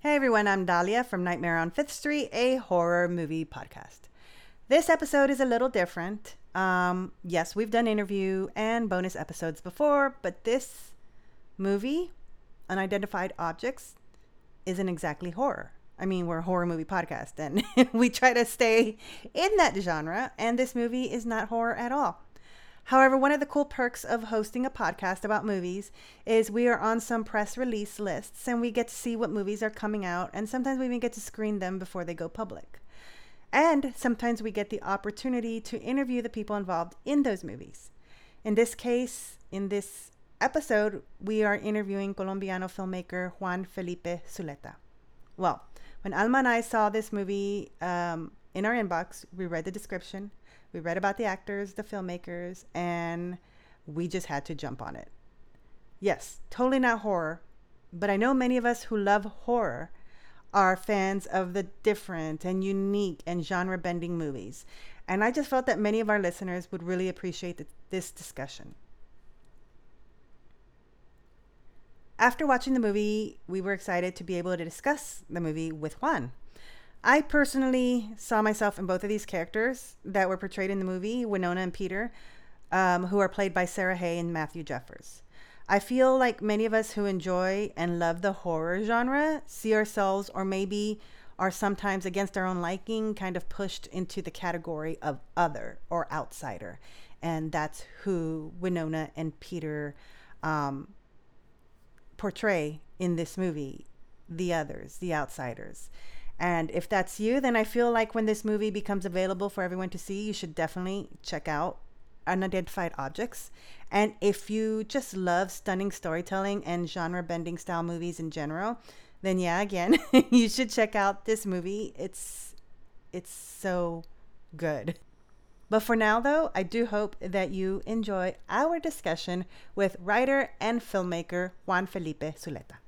Hey everyone, I'm Dahlia from Nightmare on Fifth Street, a horror movie podcast. This episode is a little different. Um, yes, we've done interview and bonus episodes before, but this movie, Unidentified Objects, isn't exactly horror. I mean, we're a horror movie podcast and we try to stay in that genre, and this movie is not horror at all. However, one of the cool perks of hosting a podcast about movies is we are on some press release lists and we get to see what movies are coming out, and sometimes we even get to screen them before they go public. And sometimes we get the opportunity to interview the people involved in those movies. In this case, in this episode, we are interviewing Colombiano filmmaker Juan Felipe Zuleta. Well, when Alma and I saw this movie um, in our inbox, we read the description we read about the actors, the filmmakers, and we just had to jump on it. Yes, totally not horror, but I know many of us who love horror are fans of the different and unique and genre bending movies. And I just felt that many of our listeners would really appreciate this discussion. After watching the movie, we were excited to be able to discuss the movie with Juan. I personally saw myself in both of these characters that were portrayed in the movie, Winona and Peter, um, who are played by Sarah Hay and Matthew Jeffers. I feel like many of us who enjoy and love the horror genre see ourselves, or maybe are sometimes against our own liking, kind of pushed into the category of other or outsider. And that's who Winona and Peter um, portray in this movie the others, the outsiders. And if that's you, then I feel like when this movie becomes available for everyone to see, you should definitely check out Unidentified Objects. And if you just love stunning storytelling and genre bending style movies in general, then yeah, again, you should check out this movie. It's it's so good. But for now, though, I do hope that you enjoy our discussion with writer and filmmaker Juan Felipe Zuleta.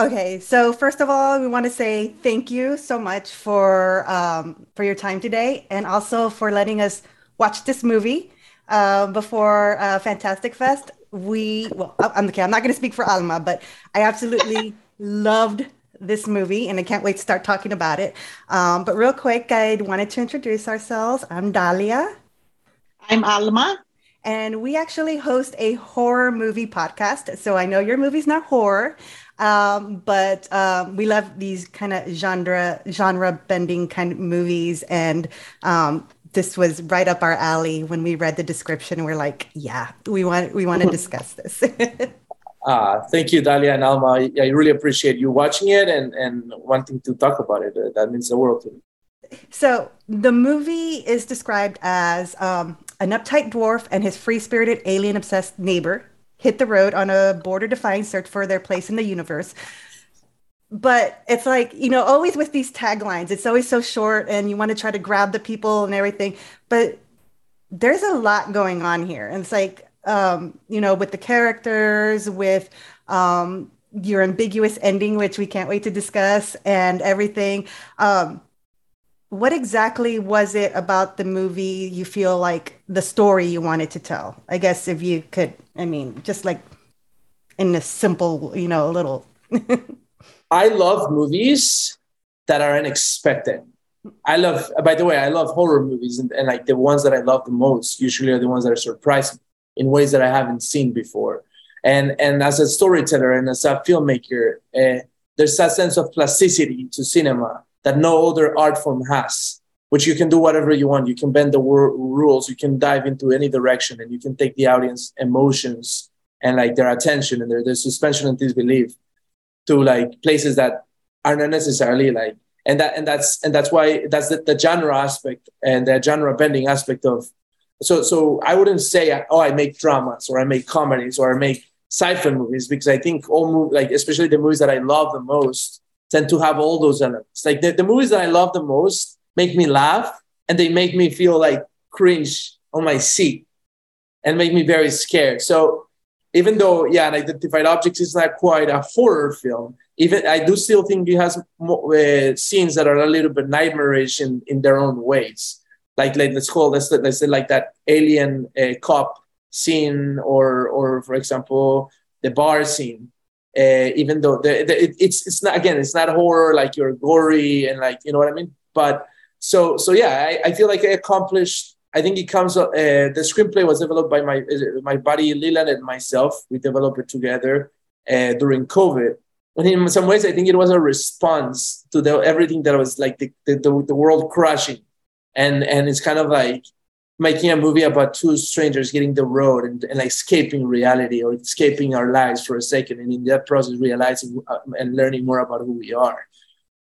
Okay, so first of all, we want to say thank you so much for um, for your time today, and also for letting us watch this movie uh, before uh, Fantastic Fest. We well, I'm okay. I'm not going to speak for Alma, but I absolutely loved this movie, and I can't wait to start talking about it. Um, but real quick, I wanted to introduce ourselves. I'm Dahlia. I'm Alma. And we actually host a horror movie podcast. So I know your movie's not horror, um, but um, we love these kind of genre genre bending kind of movies, and um, this was right up our alley when we read the description. We're like, yeah, we want we want to discuss this. uh, thank you, Dahlia and Alma. I, I, really appreciate you watching it and, and wanting to talk about it. Uh, that means the world to me. So the movie is described as um, an uptight dwarf and his free-spirited alien-obsessed neighbor hit the road on a border defying search for their place in the universe. But it's like, you know, always with these taglines, it's always so short and you want to try to grab the people and everything. But there's a lot going on here. And it's like, um, you know, with the characters, with um, your ambiguous ending, which we can't wait to discuss, and everything. Um, what exactly was it about the movie you feel like the story you wanted to tell? I guess if you could, I mean, just like in a simple, you know, a little. I love movies that are unexpected. I love, by the way, I love horror movies, and, and like the ones that I love the most usually are the ones that are surprising in ways that I haven't seen before. And and as a storyteller and as a filmmaker, uh, there's a sense of plasticity to cinema that no other art form has, which you can do whatever you want. You can bend the wor- rules, you can dive into any direction, and you can take the audience emotions and like their attention and their, their suspension and disbelief to like places that are not necessarily like and that and that's and that's why that's the, the genre aspect and the genre bending aspect of so so I wouldn't say oh I make dramas or I make comedies or I make sci-fi movies because I think all movies like especially the movies that I love the most tend to have all those elements. Like the, the movies that I love the most make me laugh and they make me feel like cringe on my seat and make me very scared. So even though, yeah, Unidentified Objects is not quite a horror film, even I do still think it has more, uh, scenes that are a little bit nightmarish in, in their own ways. Like, like let's call this, let's say like that alien uh, cop scene or, or for example, the bar scene Uh, even though the, the, it, it's it's not again, it's not horror like you're gory and like you know what I mean. But so so yeah, I, I feel like I accomplished. I think it comes. Uh, the screenplay was developed by my my buddy Leland and myself. We developed it together uh, during COVID. And in some ways, I think it was a response to the everything that was like the, the, the world crashing, and and it's kind of like making a movie about two strangers getting the road and, and escaping reality or escaping our lives for a second and in that process realizing uh, and learning more about who we are.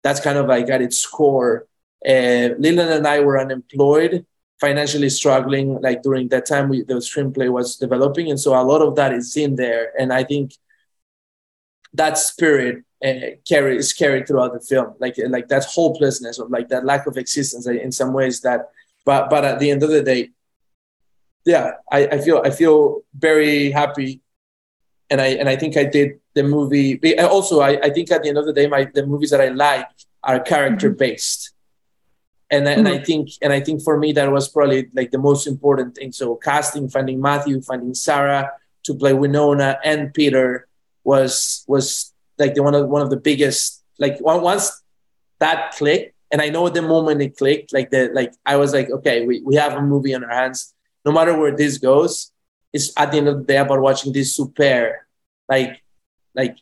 That's kind of like at its core. Uh, Leland and I were unemployed financially struggling like during that time we, the screenplay was developing and so a lot of that is in there. And I think that spirit uh, is carried throughout the film like like that hopelessness or like that lack of existence in some ways that but but at the end of the day, yeah, I, I feel I feel very happy, and I and I think I did the movie. Also, I, I think at the end of the day, my the movies that I like are character based. And, mm-hmm. and I mm-hmm. think and I think for me that was probably like the most important thing. So casting, finding Matthew, finding Sarah to play Winona and Peter was was like the one of one of the biggest like once that clicked and I know the moment it clicked, like the like I was like, okay, we, we have a movie on our hands. No matter where this goes, it's at the end of the day about watching this super like like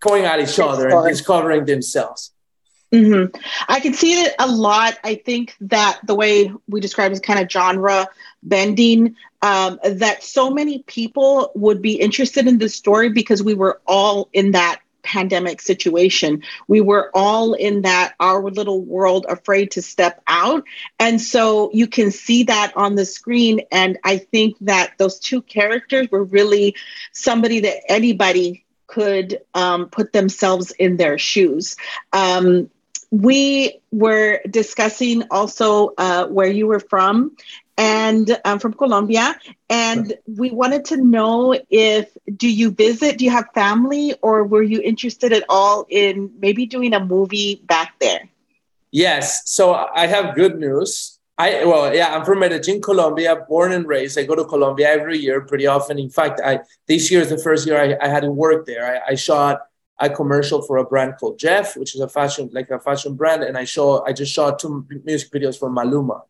going at each other and discovering themselves. Mm-hmm. I can see it a lot. I think that the way we describe is kind of genre bending, um, that so many people would be interested in this story because we were all in that pandemic situation. We were all in that our little world afraid to step out. And so you can see that on the screen. And I think that those two characters were really somebody that anybody could um, put themselves in their shoes. Um, we were discussing also uh, where you were from and I'm um, from Colombia. And we wanted to know if do you visit? Do you have family, or were you interested at all in maybe doing a movie back there? Yes. So I have good news. I well, yeah, I'm from Medellin, Colombia, born and raised. I go to Colombia every year, pretty often. In fact, I this year is the first year I, I hadn't worked there. I, I shot a commercial for a brand called Jeff, which is a fashion like a fashion brand, and I show I just shot two music videos for Maluma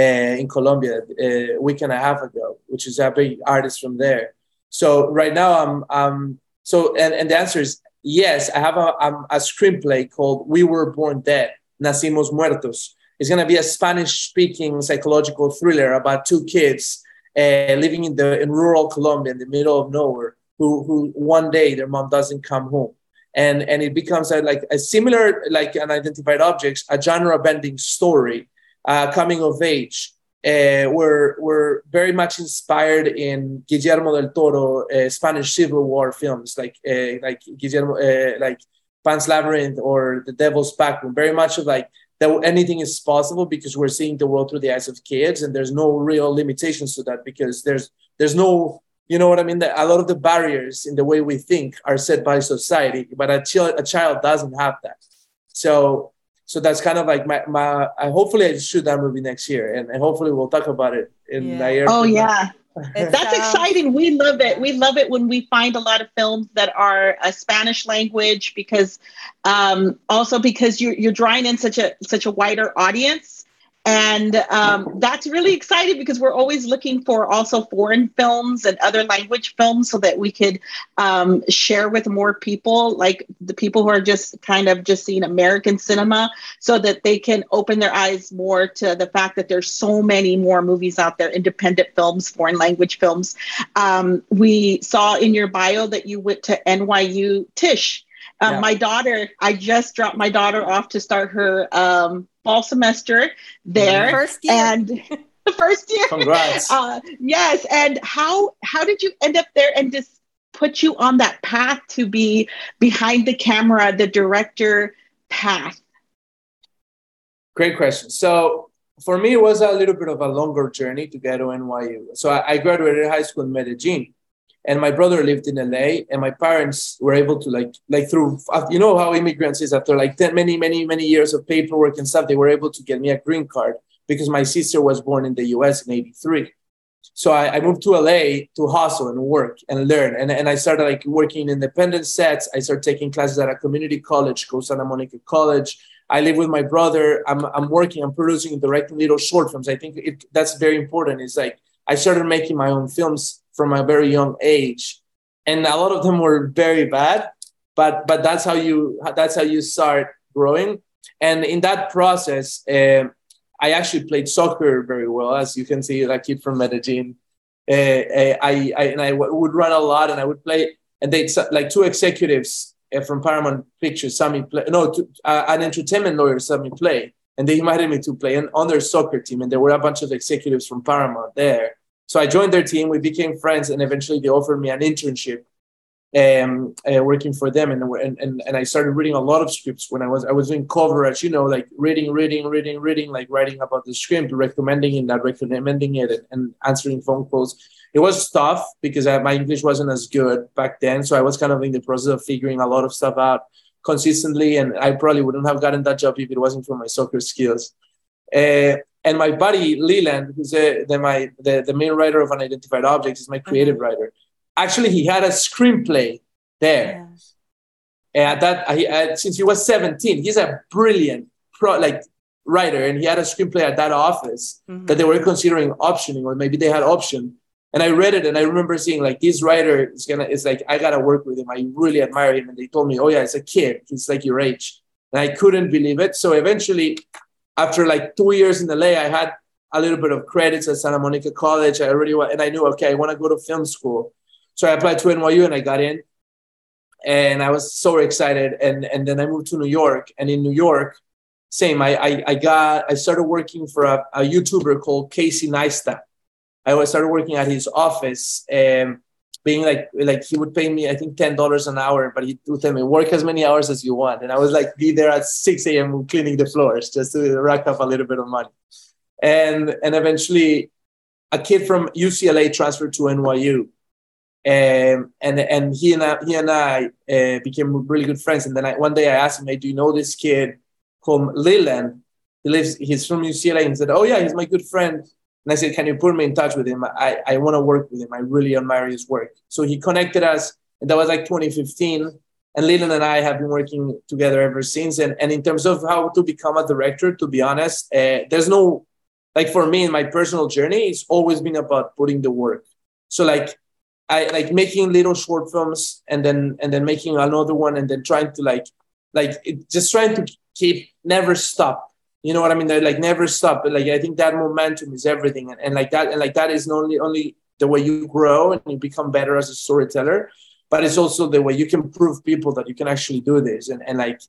in Colombia uh, a week and a half ago, which is a big artist from there. So right now I'm, I'm so and, and the answer is yes. I have a, a screenplay called "We Were Born Dead," Nacimos Muertos. It's gonna be a Spanish-speaking psychological thriller about two kids uh, living in the in rural Colombia in the middle of nowhere who who one day their mom doesn't come home and and it becomes a, like a similar like an unidentified objects a genre bending story uh, coming of age uh, were were very much inspired in Guillermo del Toro uh, Spanish Civil War films, like uh, like Guillermo, uh, like Pan's Labyrinth or The Devil's Backbone. Very much of like that anything is possible because we're seeing the world through the eyes of kids, and there's no real limitations to that because there's there's no you know what I mean? That a lot of the barriers in the way we think are set by society, but a child a child doesn't have that. So so that's kind of like my, my I hopefully I shoot that movie next year and, and hopefully we'll talk about it in yeah. year. Oh yeah. That's exciting. We love it. We love it when we find a lot of films that are a Spanish language because um, also because you're you're drawing in such a such a wider audience and um, that's really exciting because we're always looking for also foreign films and other language films so that we could um, share with more people like the people who are just kind of just seeing american cinema so that they can open their eyes more to the fact that there's so many more movies out there independent films foreign language films um, we saw in your bio that you went to nyu Tisch um, yeah. My daughter, I just dropped my daughter off to start her um, fall semester there. First year. And the first year. Congrats. Uh, yes. And how how did you end up there and just put you on that path to be behind the camera, the director path? Great question. So for me, it was a little bit of a longer journey to get to NYU. So I, I graduated high school in Medellin and my brother lived in LA and my parents were able to like like through uh, you know how immigrants is after like 10 many many many years of paperwork and stuff they were able to get me a green card because my sister was born in the US in 83 so I, I, moved to LA to hustle and work and learn. And, and I started like working in independent sets. I started taking classes at a community college called Santa Monica College. I live with my brother. I'm, I'm working, I'm producing and directing little short films. I think it, that's very important. It's like I started making my own films from a very young age. And a lot of them were very bad, but but that's how you that's how you start growing. And in that process, uh, I actually played soccer very well, as you can see, a kid from Medellin. Uh, I, I and I w- would run a lot, and I would play. And they like two executives from Paramount Pictures saw me play. No, an entertainment lawyer saw me play, and they invited me to play on their soccer team. And there were a bunch of executives from Paramount there. So I joined their team. We became friends, and eventually they offered me an internship um, uh, working for them, and, and and I started reading a lot of scripts when I was I was doing coverage, you know, like reading, reading, reading, reading, like writing about the script, recommending it, not recommending it, and, and answering phone calls. It was tough because I, my English wasn't as good back then, so I was kind of in the process of figuring a lot of stuff out consistently, and I probably wouldn't have gotten that job if it wasn't for my soccer skills. Uh, and my buddy Leland, who's a, the, my the, the main writer of Unidentified Objects, is my creative mm-hmm. writer actually he had a screenplay there. Yes. And that he, uh, since he was 17, he's a brilliant pro like writer, and he had a screenplay at that office mm-hmm. that they were considering optioning, or maybe they had option. And I read it, and I remember seeing like this writer is gonna. It's like I gotta work with him. I really admire him. And they told me, oh yeah, it's a kid. He's like your age, and I couldn't believe it. So eventually, after like two years in the LA, I had a little bit of credits at Santa Monica College. I already and I knew okay, I want to go to film school. So I applied to NYU and I got in. And I was so excited. And, and then I moved to New York. And in New York, same, I, I, I got, I started working for a, a YouTuber called Casey Neistat. I started working at his office and being like, like he would pay me, I think $10 an hour, but he would tell me work as many hours as you want. And I was like, be there at 6 a.m. cleaning the floors just to rack up a little bit of money. And, and eventually a kid from UCLA transferred to NYU um, and and he and I, he and I uh, became really good friends. And then I, one day I asked him, "Hey, do you know this kid called Leland? He lives. He's from UCLA." And he said, "Oh yeah, he's my good friend." And I said, "Can you put me in touch with him? I I want to work with him. I really admire his work." So he connected us, and that was like 2015. And Leland and I have been working together ever since. And and in terms of how to become a director, to be honest, uh, there's no like for me in my personal journey, it's always been about putting the work. So like I like making little short films and then and then making another one and then trying to like like just trying to keep never stop. You know what I mean? They're like never stop. But like I think that momentum is everything, and, and like that and like that is not only only the way you grow and you become better as a storyteller, but it's also the way you can prove people that you can actually do this and and like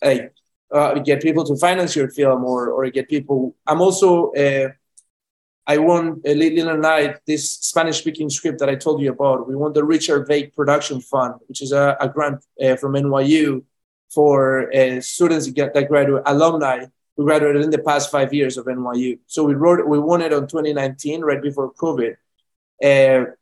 like uh, get people to finance your film or or get people. I'm also. Uh, I won uh, Lilian Night, this Spanish speaking script that I told you about. We won the Richard Vague Production Fund, which is a, a grant uh, from NYU for uh, students that graduate alumni who graduated in the past five years of NYU. So we wrote we won it on 2019, right before COVID. Uh,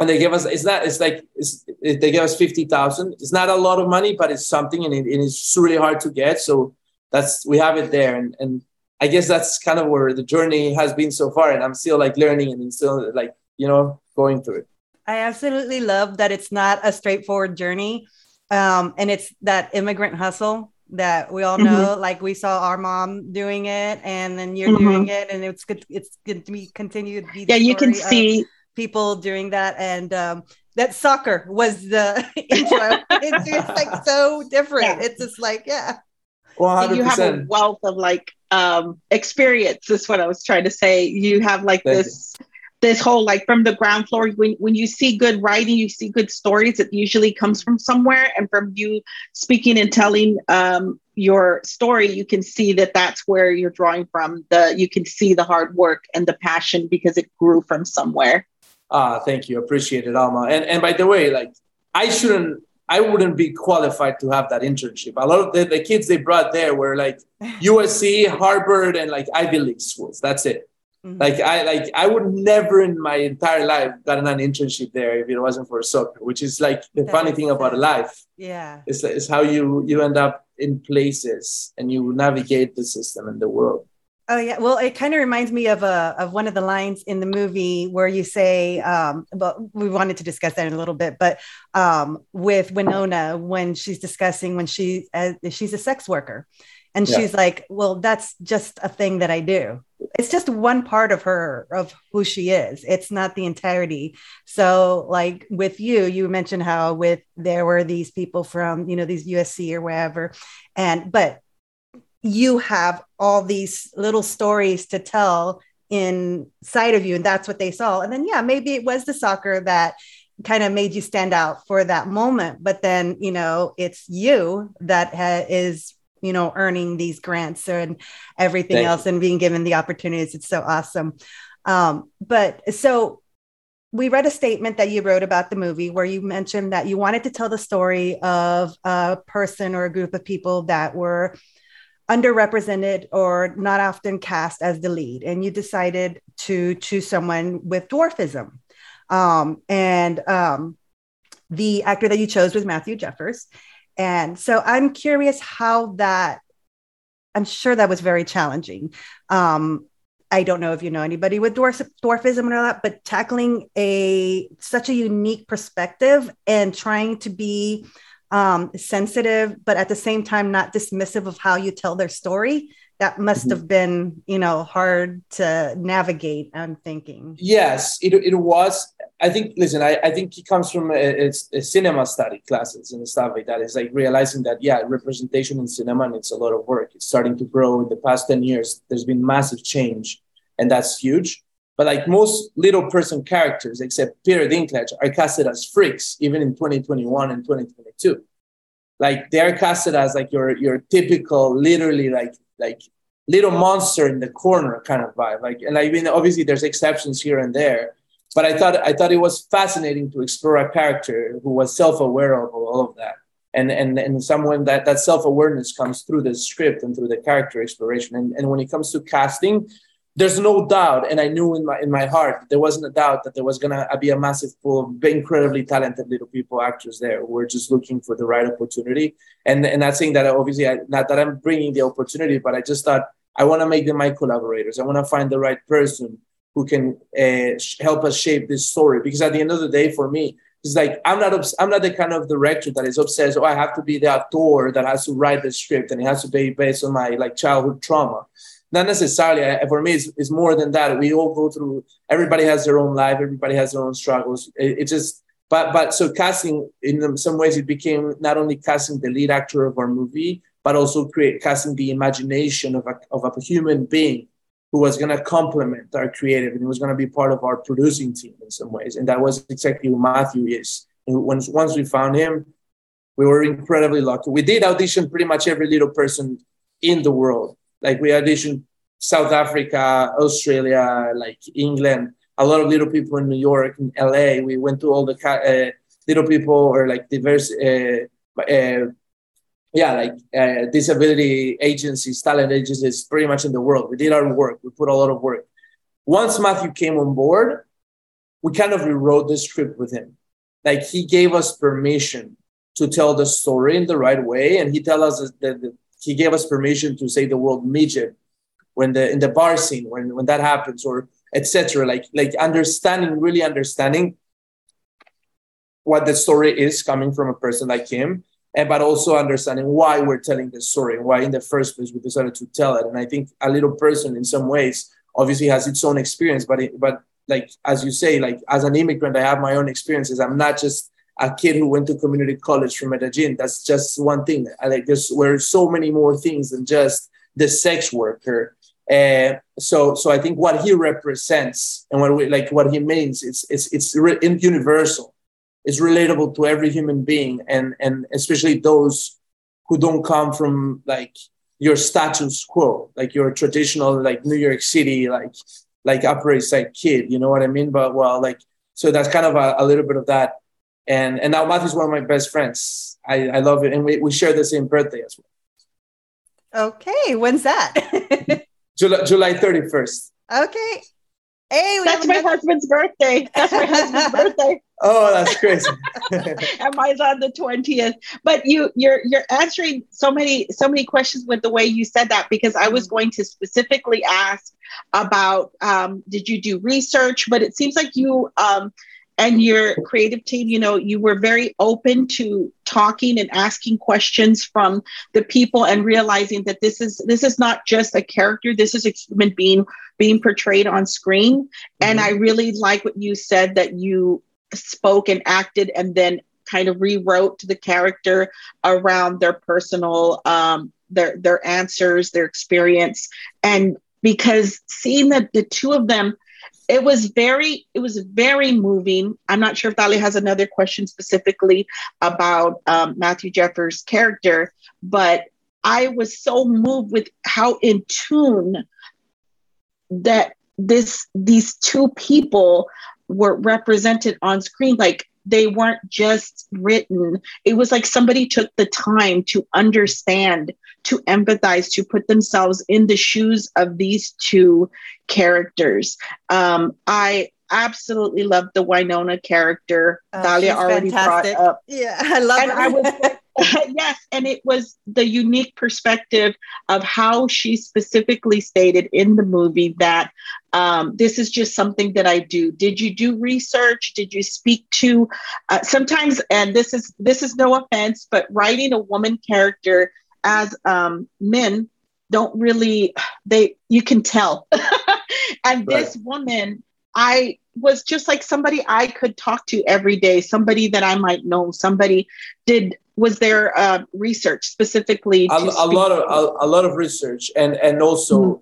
and they gave us it's not it's like it's, they gave us 50,000. It's not a lot of money, but it's something and, it, it's really hard to get. So that's we have it there and and I guess that's kind of where the journey has been so far, and I'm still like learning and still like you know going through it. I absolutely love that it's not a straightforward journey, um, and it's that immigrant hustle that we all know. Mm-hmm. Like we saw our mom doing it, and then you're mm-hmm. doing it, and it's good. It's good to be continued. To be yeah, you can see people doing that, and um, that soccer was the intro. it's just like so different. Yeah. It's just like yeah. Well, you have a wealth of like um, experience. Is what I was trying to say. You have like Thank this you. This whole like from the ground floor. When when you see good writing, you see good stories. It usually comes from somewhere, and from you speaking and telling um, your story, you can see that that's where you're drawing from. The you can see the hard work and the passion because it grew from somewhere. Ah, thank you, appreciate it, Alma. And and by the way, like I shouldn't I wouldn't be qualified to have that internship. A lot of the, the kids they brought there were like USC, Harvard, and like Ivy League schools. That's it. Mm-hmm. Like I like I would never in my entire life gotten an internship there if it wasn't for soccer, which is like the that funny thing sense. about life. Yeah. It's, it's how you you end up in places and you navigate the system and the world. Oh yeah, well, it kind of reminds me of a of one of the lines in the movie where you say, um, but we wanted to discuss that in a little bit, but um, with Winona when she's discussing when she uh, she's a sex worker, and yeah. she's like, well, that's just a thing that I do. It's just one part of her of who she is. It's not the entirety. So, like with you, you mentioned how with there were these people from you know these USC or wherever, and but you have all these little stories to tell inside of you and that's what they saw and then yeah maybe it was the soccer that kind of made you stand out for that moment but then you know it's you that ha- is you know earning these grants and everything Thank else you. and being given the opportunities it's so awesome um, but so we read a statement that you wrote about the movie where you mentioned that you wanted to tell the story of a person or a group of people that were underrepresented or not often cast as the lead, and you decided to choose someone with dwarfism. Um, and um, the actor that you chose was Matthew Jeffers. And so I'm curious how that, I'm sure that was very challenging. Um, I don't know if you know anybody with dwarf, dwarfism and all that, but tackling a such a unique perspective and trying to be um, sensitive, but at the same time, not dismissive of how you tell their story. That must mm-hmm. have been, you know, hard to navigate. I'm thinking. Yes, it, it was. I think. Listen, I, I think he comes from a, a, a cinema study classes and stuff like that. It's like realizing that yeah, representation in cinema and it's a lot of work. It's starting to grow in the past ten years. There's been massive change, and that's huge. But like most little person characters, except Peter Dinklage, are casted as freaks, even in 2021 and 2022. Like they're casted as like your your typical, literally like like little monster in the corner kind of vibe. Like and I mean, obviously there's exceptions here and there, but I thought I thought it was fascinating to explore a character who was self-aware of all of that. And and and someone that that self-awareness comes through the script and through the character exploration. And and when it comes to casting, there's no doubt, and I knew in my in my heart there wasn't a doubt that there was gonna be a massive pool of incredibly talented little people actors there who were just looking for the right opportunity. And and not saying that obviously I, not that I'm bringing the opportunity, but I just thought I want to make them my collaborators. I want to find the right person who can uh, help us shape this story. Because at the end of the day, for me, it's like I'm not obs- I'm not the kind of director that is obsessed. Oh, I have to be the actor that has to write the script and it has to be based on my like childhood trauma not necessarily for me it's, it's, more than that we all go through everybody has their own life everybody has their own struggles it, it, just but but so casting in some ways it became not only casting the lead actor of our movie but also create casting the imagination of a, of a human being who was going to complement our creative and he was going to be part of our producing team in some ways. And that was exactly who matthew is. And once, once we found him we were incredibly lucky. We did audition pretty much every little person in the world. Like we auditioned South Africa, Australia, like England, a lot of little people in New York, in LA. We went to all the uh, little people or like diverse, uh, uh, yeah, like uh, disability agencies, talent agencies, pretty much in the world. We did our work. We put a lot of work. Once Matthew came on board, we kind of rewrote the script with him. Like he gave us permission to tell the story in the right way, and he tell us that he gave us permission to say the word midget when the in the bar scene when when that happens or etc like like understanding really understanding what the story is coming from a person like him and but also understanding why we're telling the story and why in the first place we decided to tell it and i think a little person in some ways obviously has its own experience but it, but like as you say like as an immigrant i have my own experiences i'm not just a kid who went to community college from Medellin. That's just one thing. I like there's so many more things than just the sex worker. Uh, so so I think what he represents and what we, like what he means it's it's it's re- universal. It's relatable to every human being and and especially those who don't come from like your status quo, like your traditional like New York City like like Upper East Side kid. You know what I mean? But well, like so that's kind of a, a little bit of that and and now Matthew's one of my best friends. I, I love it, and we, we share the same birthday as well. Okay, when's that? July July thirty first. Okay, Hey, that's my husband's birthday. That's my husband's birthday. Oh, that's crazy. and mine's on the 20th. But you you're you're answering so many so many questions with the way you said that because I was going to specifically ask about um, did you do research, but it seems like you um, and your creative team, you know, you were very open to talking and asking questions from the people and realizing that this is this is not just a character, this is a human being being portrayed on screen. Mm-hmm. And I really like what you said that you spoke and acted and then kind of rewrote the character around their personal um their their answers, their experience. And because seeing that the two of them it was very it was very moving. I'm not sure if dali has another question specifically about um, matthew jeffers character but i was so moved with how in tune that this these two people were represented on screen. Like they weren't just written. It was like somebody took the time to understand to empathize to put themselves in the shoes of these two characters um, i absolutely love the Winona character. Uh, Dahlia already fantastic. brought up. Yeah, I love and her. I was, yes, and it was the unique perspective of how she specifically stated in the movie that um, this is just something that I do. Did you do research? Did you speak to? Uh, sometimes, and this is this is no offense, but writing a woman character as um, men don't really they you can tell and right. this woman I was just like somebody I could talk to every day, somebody that I might know, somebody did was there uh, research specifically a, a lot of a, a, lot of research and and also mm-hmm.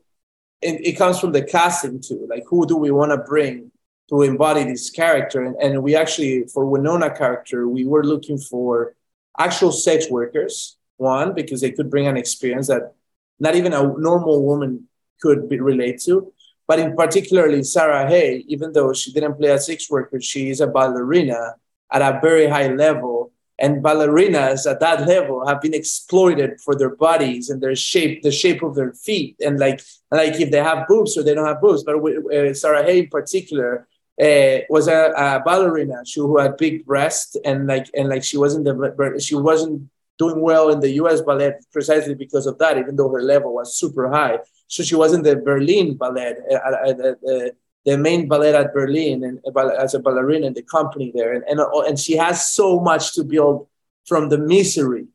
it, it, comes from the casting too like who do we want to bring to embody this character and, and we actually for winona character we were looking for actual sex workers one because they could bring an experience that not even a normal woman could be, relate to but in particularly Sarah Hay, even though she didn't play a sex worker, she is a ballerina at a very high level. And ballerinas at that level have been exploited for their bodies and their shape, the shape of their feet, and like like if they have boobs or they don't have boobs. But uh, Sarah Hay in particular uh, was a, a, ballerina she, who had big breasts and like and like she wasn't the she wasn't doing well in the U.S. ballet precisely because of that, even though her level was super high. So she was in the Berlin ballet, uh, uh, the, the main ballet at Berlin, and uh, as a ballerina in the company there, and, and and she has so much to build from the misery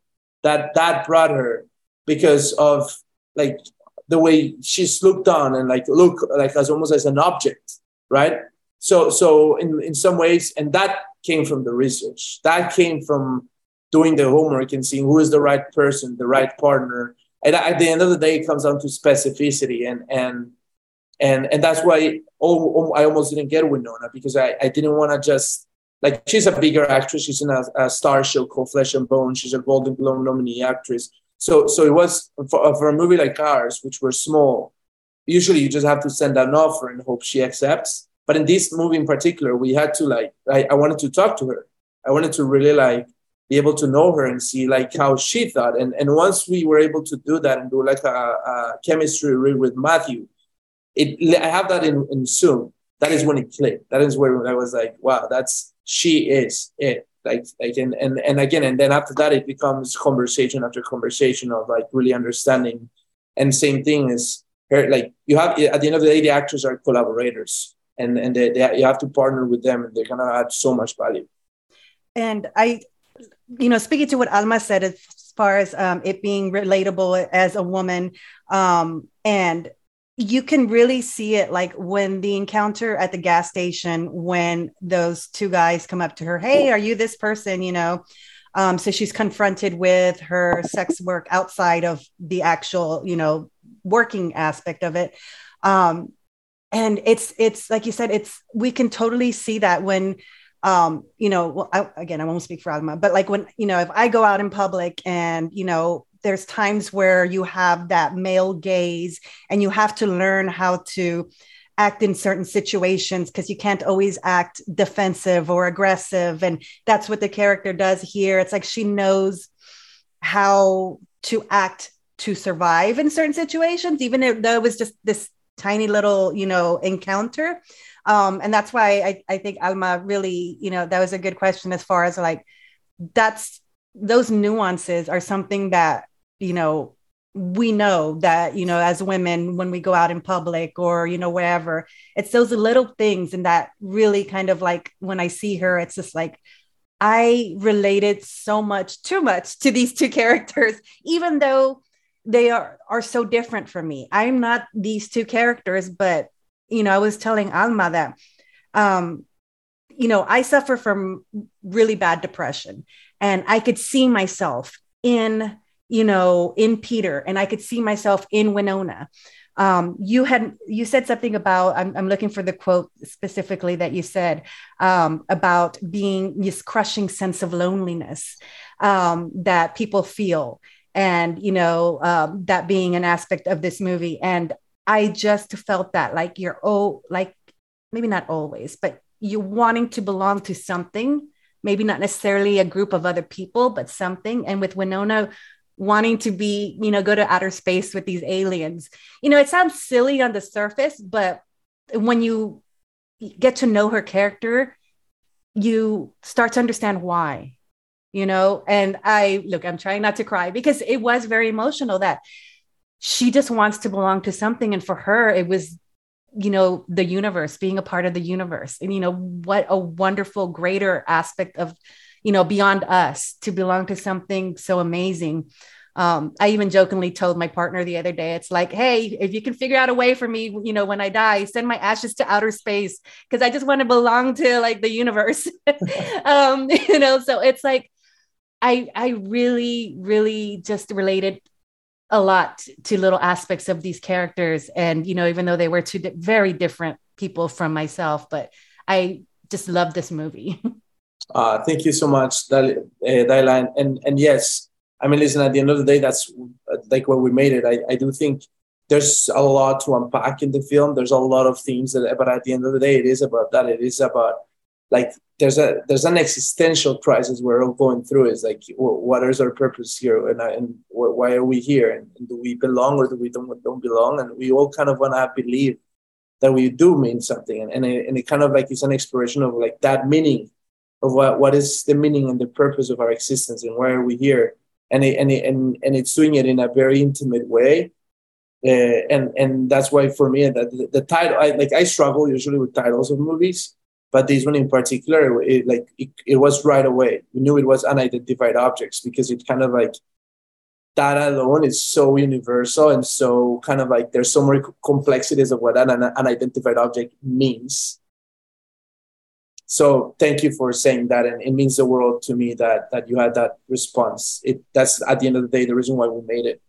that that brought her because of like the way she's looked on and like look like as almost as an object, right? So so in in some ways, and that came from the research. That came from doing the homework and seeing who is the right person, the right partner, and at the end of the day, it comes down to specificity, and and and and that's why oh, oh I almost didn't get Winona because I, I didn't want to just like she's a bigger actress. She's in a, a, star show called Flesh and Bone. She's a Golden Globe nominee actress. So so it was for, for a movie like ours, which were small. Usually, you just have to send an offer and hope she accepts. But in this movie in particular, we had to like I, I wanted to talk to her. I wanted to really like be able to know her and see like how she thought. And and once we were able to do that and do like a, a chemistry read with Matthew, it I have that in, in Zoom. That is when it clicked. That is where I was like, wow, that's she is it. Like like and and, and again, and then after that it becomes conversation after conversation of like really understanding. And same thing is her like you have at the end of the day, the actors are collaborators and and they, they, you have to partner with them and they're gonna add so much value and i you know, speaking to what Alma said as far as um, it being relatable as a woman, um, and you can really see it like when the encounter at the gas station when those two guys come up to her, hey, are you this person? You know, um, so she's confronted with her sex work outside of the actual, you know, working aspect of it. Um, and it's it's like you said, it's we can totally see that when um, you know, well, I, again, I won't speak for Alma, but like when, you know, if I go out in public and, you know, there's times where you have that male gaze and you have to learn how to act in certain situations because you can't always act defensive or aggressive. And that's what the character does here. It's like she knows how to act to survive in certain situations, even though it was just this tiny little, you know, encounter. Um, and that's why I, I think Alma really, you know, that was a good question as far as like that's those nuances are something that, you know, we know that you know as women when we go out in public or you know wherever it's those little things and that really kind of like when i see her it's just like i related so much too much to these two characters even though they are are so different from me. I'm not these two characters but you know i was telling alma that um you know i suffer from really bad depression and i could see myself in you know, in Peter, and I could see myself in Winona. Um, you had you said something about I'm, I'm, looking for the quote specifically that you said um, about being this crushing sense of loneliness um, that people feel, and you know um, that being an aspect of this movie. And I just felt that like you're oh like maybe not always, but you're wanting to belong to something maybe not necessarily a group of other people, but something. And with Winona, wanting to be, you know, go to outer space with these aliens. You know, it sounds silly on the surface, but when you get to know her character, you start to understand why, you know. And I look, I'm trying not to cry because it was very emotional that she just wants to belong to something. And for her, it was, you know, the universe, being a part of the universe. And, you know, what a wonderful, greater aspect of you know, beyond us to belong to something so amazing. Um, I even jokingly told my partner the other day, it's like, hey, if you can figure out a way for me, you know, when I die, send my ashes to outer space because I just want to belong to like the universe. um, you know, so it's like I I really, really just related a lot to little aspects of these characters. And, you know, even though they were two di- very different people from myself, but I just love this movie. Uh, thank you so much, Dal- uh, And and yes, I mean, listen. At the end of the day, that's uh, like where we made it. I, I do think there's a lot to unpack in the film. There's a lot of themes that, but at the end of the day, it is about that. It is about like there's a there's an existential crisis we're all going through. Is like what is our purpose here, and, and why are we here, and, and do we belong or do we don't don't belong? And we all kind of want to believe that we do mean something, and and it, and it kind of like it's an exploration of like that meaning of what, what is the meaning and the purpose of our existence and why are we here? And it, and, it, and and it's doing it in a very intimate way. Uh, and and that's why for me that the, the, title I, like I struggle usually with titles of movies but this one in particular it, like it, it was right away. We knew it was unidentified objects because it kind of like that alone is so universal and so kind of like there's so many complexities of what an unidentified object means. So thank you for saying that and it means the world to me that that you had that response. It that's at the end of the day the reason why we made it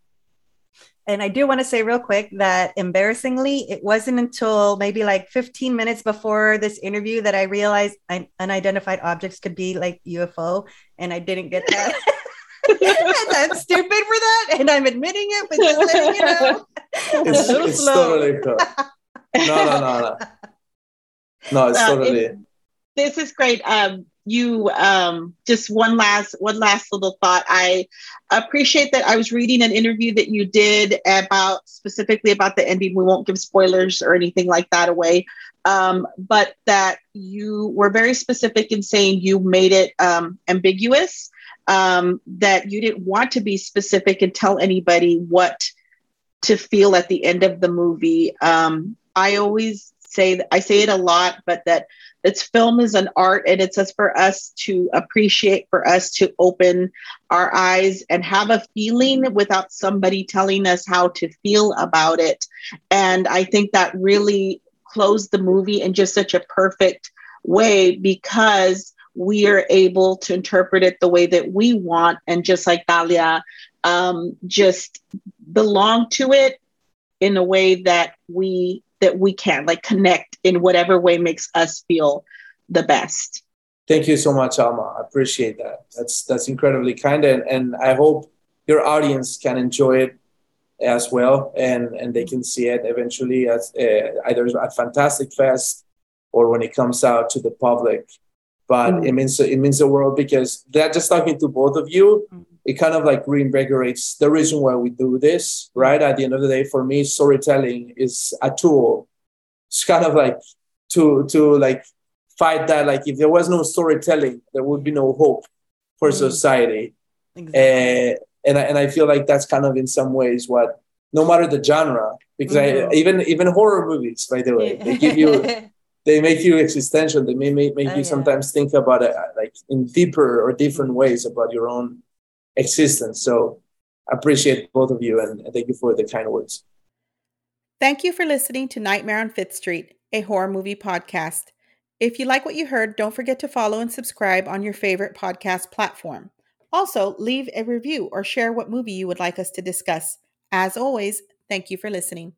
and I do want to say real quick that embarrassingly, it wasn't until maybe like 15 minutes before this interview that I realized unidentified objects could be like UFO, and I didn't get that. I'm stupid for that, and I'm admitting it, but just letting you know. It's, it's totally cool. No, no, no, no. No, it's totally. It, this is great. Um, you um, just one last one last little thought. I appreciate that. I was reading an interview that you did about specifically about the ending. We won't give spoilers or anything like that away, um, but that you were very specific in saying you made it um, ambiguous. Um, that you didn't want to be specific and tell anybody what to feel at the end of the movie. Um, I always say I say it a lot, but that it's film is an art and it's just for us to appreciate, for us to open our eyes and have a feeling without somebody telling us how to feel about it. And I think that really closed the movie in just such a perfect way because we are able to interpret it the way that we want. And just like Dahlia, um, just belong to it in a way that we that we can like connect in whatever way makes us feel the best thank you so much alma i appreciate that that's that's incredibly kind and, and i hope your audience can enjoy it as well and and they can see it eventually as uh, either at fantastic fest or when it comes out to the public but mm-hmm. it means it means the world because they're just talking to both of you mm-hmm. It kind of like reinvigorates the reason why we do this, right? At the end of the day, for me, storytelling is a tool. It's kind of like to to like fight that. Like if there was no storytelling, there would be no hope for mm. society. Exactly. Uh, and I, and I feel like that's kind of in some ways what, no matter the genre, because mm-hmm. I even even horror movies, by the way, they give you. they make you existential. They may make, make oh, you yeah. sometimes think about it like in deeper or different ways about your own existence. So I appreciate both of you and thank you for the kind words. Thank you for listening to Nightmare on Fifth Street, a horror movie podcast. If you like what you heard, don't forget to follow and subscribe on your favorite podcast platform. Also, leave a review or share what movie you would like us to discuss. As always, thank you for listening.